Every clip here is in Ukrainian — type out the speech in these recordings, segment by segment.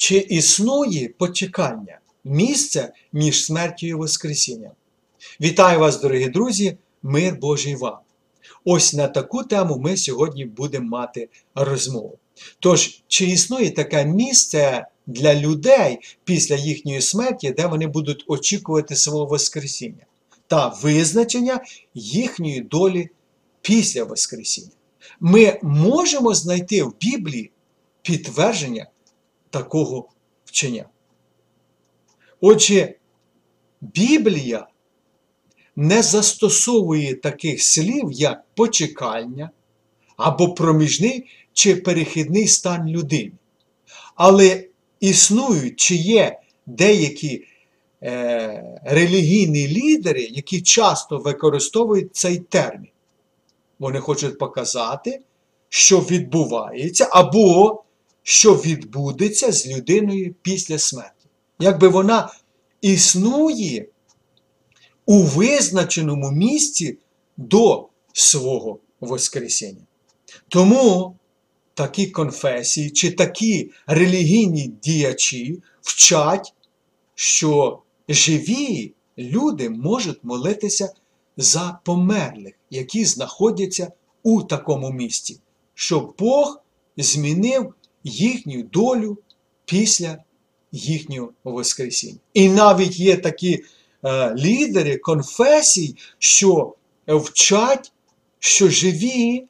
Чи існує почекання, місце між смертю і Воскресінням? Вітаю вас, дорогі друзі, мир Божий вам! Ось на таку тему ми сьогодні будемо мати розмову. Тож, чи існує таке місце для людей після їхньої смерті, де вони будуть очікувати свого Воскресіння та визначення їхньої долі після Воскресіння? Ми можемо знайти в Біблії підтвердження такого вчення. Отже, Біблія не застосовує таких слів, як почекання або проміжний чи перехідний стан людини. Але існують чи є деякі е, релігійні лідери, які часто використовують цей термін. Вони хочуть показати, що відбувається, або що відбудеться з людиною після смерті. Якби вона існує у визначеному місці до свого Воскресіння. Тому такі конфесії чи такі релігійні діячі вчать, що живі люди можуть молитися за померлих, які знаходяться у такому місці, щоб Бог змінив їхню долю після їхнього Воскресіння. І навіть є такі е, лідери конфесій, що вчать, що живі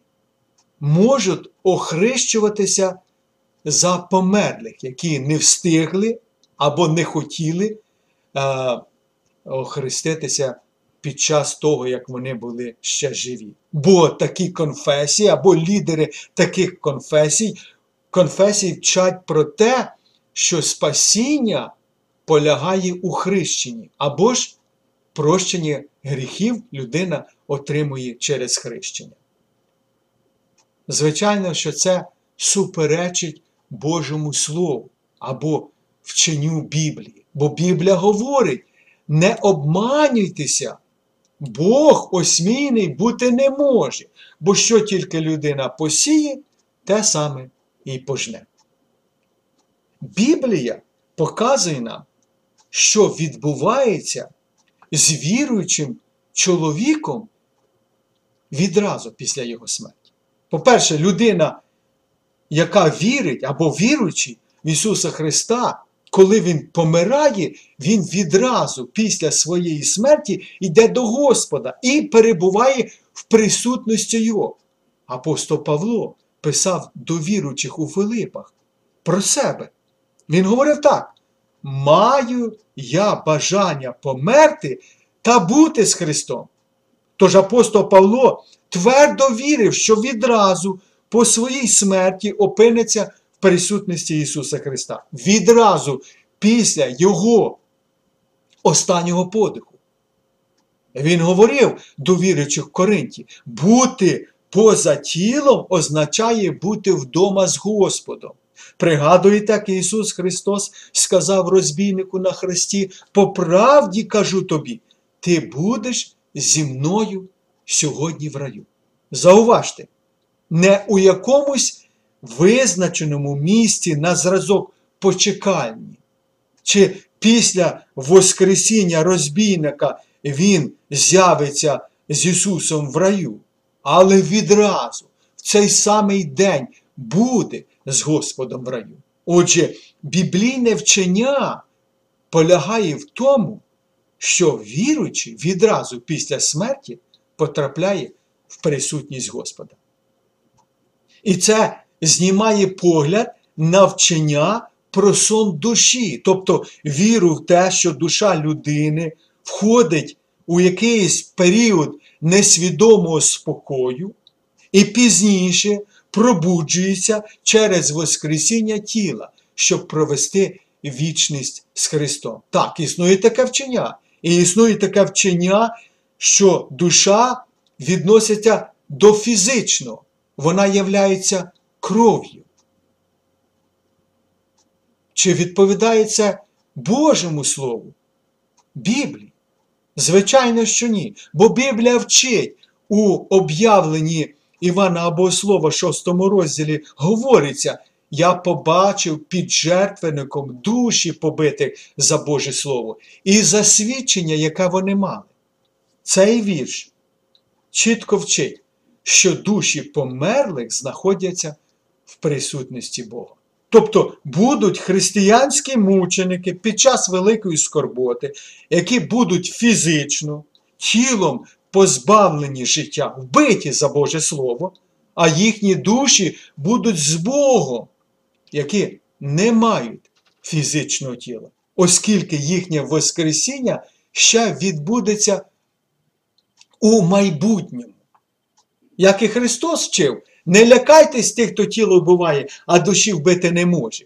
можуть охрещуватися за померлих, які не встигли або не хотіли е, охреститися під час того, як вони були ще живі. Бо такі конфесії або лідери таких конфесій, конфесій вчать про те, що спасіння полягає у хрещенні, або ж прощення гріхів людина отримує через хрещення. Звичайно, що це суперечить Божому Слову або вченню Біблії. Бо Біблія говорить: не обманюйтеся, Бог осмійний бути не може, бо що тільки людина посіє, те саме і пожне. Біблія показує нам, що відбувається з віруючим чоловіком відразу після його смерті. По-перше, людина, яка вірить або віруючий в Ісуса Христа, коли Він помирає, Він відразу після своєї смерті йде до Господа і перебуває в присутності Його. Апостол Павло писав до віруючих у Филипах про себе. Він говорив так: маю я бажання померти та бути з Христом. Тож апостол Павло твердо вірив, що відразу по своїй смерті опиниться в присутності Ісуса Христа. Відразу після Його останнього подиху. Він говорив до віруючих в Коринті, бути поза тілом означає бути вдома з Господом. Пригадуєте, як Ісус Христос сказав розбійнику на хресті, по правді кажу тобі, ти будеш зі мною сьогодні в раю. Зауважте, не у якомусь визначеному місці на зразок почекальні, чи після Воскресіння розбійника він з'явиться з Ісусом в раю, але відразу в цей самий день буде з Господом в раю. Отже, біблійне вчення полягає в тому, що віруючий відразу після смерті потрапляє в присутність Господа. І це знімає погляд на вчення про сон душі, тобто віру в те, що душа людини входить у якийсь період несвідомого спокою і пізніше пробуджується через Воскресіння тіла, щоб провести вічність з Христом. Так, існує таке вчення. І існує таке вчення, що душа відноситься до фізичного, вона являється кров'ю. Чи відповідає це Божому Слову? Біблії? Звичайно, що ні. Бо Біблія вчить у об'явленні Івана Богослова, 6 розділі, говориться, я побачив під жертвенником душі побитих за Боже Слово і засвідчення, яке вони мали. Цей вірш чітко вчить, що душі померлих знаходяться в присутності Бога. Тобто будуть християнські мученики під час великої скорботи, які будуть фізично, тілом позбавлені життя, вбиті за Боже Слово, а їхні душі будуть з Богом, які не мають фізичного тіла, оскільки їхнє Воскресіння ще відбудеться у майбутньому. Як і Христос вчив, не лякайтесь тих, хто тіло вбиває, а душі вбити не може.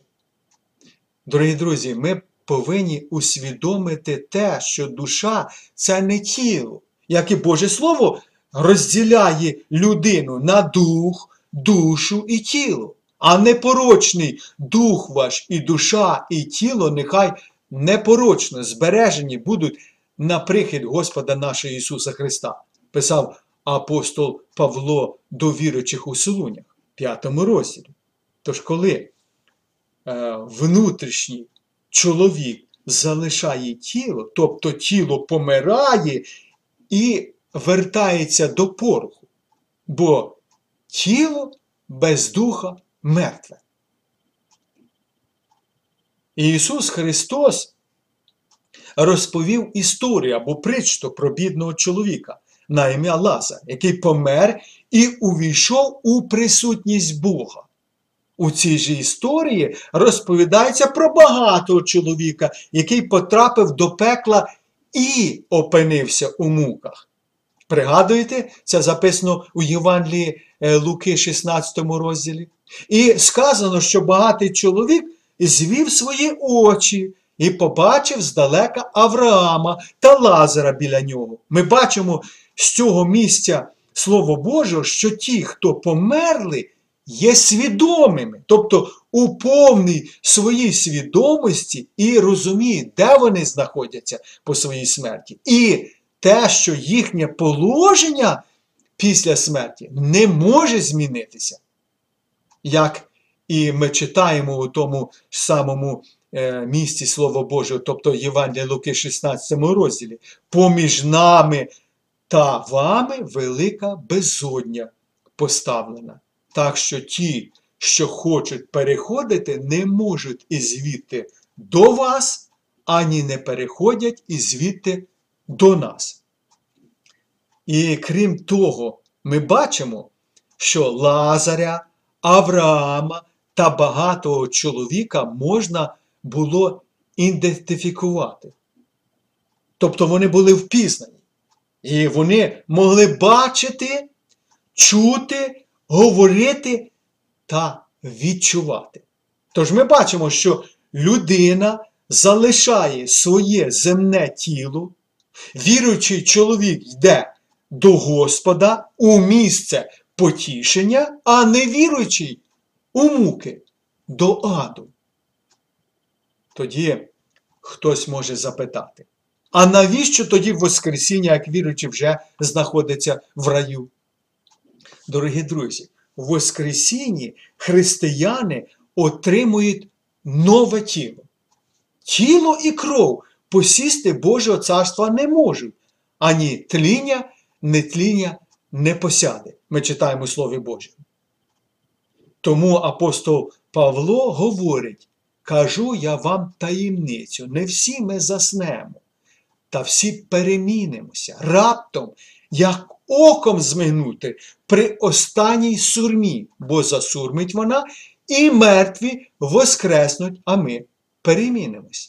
Дорогі друзі, ми повинні усвідомити те, що душа це не тіло, як і Боже Слово розділяє людину на дух, душу і тіло. А непорочний дух ваш і душа, і тіло нехай непорочно збережені будуть на прихід Господа нашого Ісуса Христа, писав апостол Павло до віруючих у Солунях, 5 розділі. Тож, коли е, внутрішній чоловік залишає тіло, тобто тіло помирає і вертається до пороху, бо тіло без духа мертве. Ісус Христос розповів історію або притчу про бідного чоловіка на ім'я Лазар, який помер і увійшов у присутність Бога. У цій же історії розповідається про багатого чоловіка, який потрапив до пекла і опинився у муках. Пригадуєте, це записано у Євангелії е, Луки, 16 розділі. І сказано, що багатий чоловік звів свої очі і побачив здалека Авраама та Лазара біля нього. Ми бачимо з цього місця Слово Боже, що ті, хто померли, є свідомими, тобто у повній своїй свідомості і розуміють, де вони знаходяться по своїй смерті. І те, що їхнє положення після смерті не може змінитися. Як і ми читаємо у тому самому е, місці Слово Боже, тобто Євангелія Луки 16 розділі, поміж нами та вами велика безодня поставлена. Так що ті, що хочуть переходити, не можуть і звідти до вас, ані не переходять і звідти до нас. І крім того, ми бачимо, що Лазаря, Авраама та багатого чоловіка можна було ідентифікувати. Тобто вони були впізнані. І вони могли бачити, чути, говорити та відчувати. Тож ми бачимо, що людина залишає своє земне тіло, віруючий чоловік йде до Господа у місце потішення, а невіруючий у муки до аду. Тоді хтось може запитати, а навіщо тоді Воскресіння, як віруючий, вже знаходиться в раю? Дорогі друзі, в Воскресінні християни отримують нове тіло. Тіло і кров посісти Божого царства не можуть, ані тління, не тління не посяде. Ми читаємо Слові Божому. Тому апостол Павло говорить: кажу я вам таємницю, не всі ми заснемо, та всі перемінимося раптом, як оком змигнути при останній сурмі, бо засурмить вона, і мертві воскреснуть, а ми перемінимося.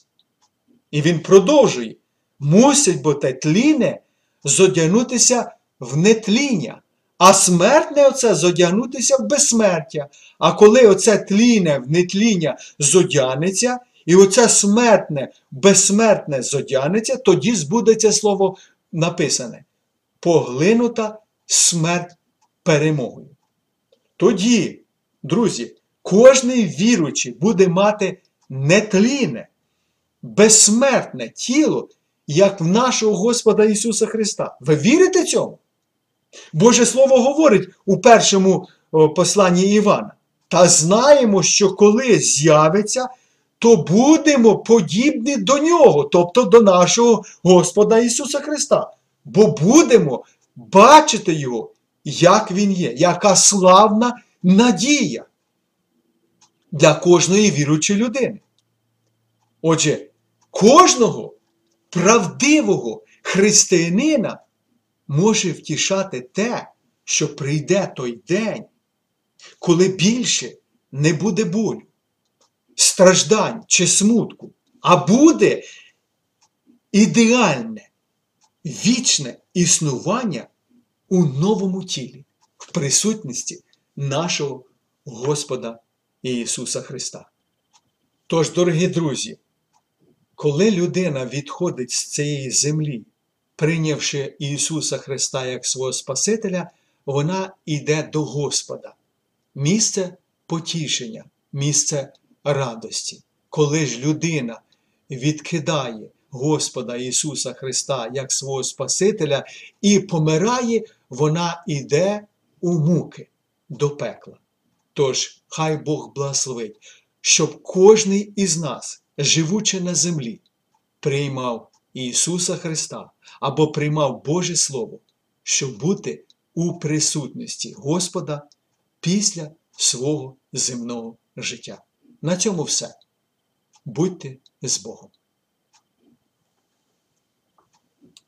І він продовжує: мусить бо те тліне зодягнутися в нетління, а смертне оце зодягнутися в безсмертя. А коли оце тліне в нетління зодягнеться, і оце смертне, безсмертне зодягнеться, тоді збудеться слово написане: поглинута смерть перемогою. Тоді, друзі, кожний віруючий буде мати нетліне, безсмертне тіло, як в нашого Господа Ісуса Христа. Ви вірите цьому? Боже Слово говорить у першому посланні Івана. та знаємо, що коли з'явиться, то будемо подібні до Нього, тобто до нашого Господа Ісуса Христа. Бо будемо бачити Його, як Він є, яка славна надія для кожної віруючої людини. Отже, кожного правдивого християнина може втішати те, що прийде той день, коли більше не буде болю, страждань чи смутку, а буде ідеальне, вічне існування у новому тілі, в присутності нашого Господа Ісуса Христа. Тож, дорогі друзі, коли людина відходить з цієї землі, прийнявши Ісуса Христа як свого Спасителя, вона йде до Господа. Місце потішення, місце радості. Коли ж людина відкидає Господа Ісуса Христа як свого Спасителя і помирає, вона йде у муки до пекла. Тож, хай Бог благословить, щоб кожний із нас, живучи на землі, приймав Ісуса Христа або приймав Боже Слово, щоб бути у присутності Господа після свого земного життя. На цьому все. Будьте з Богом.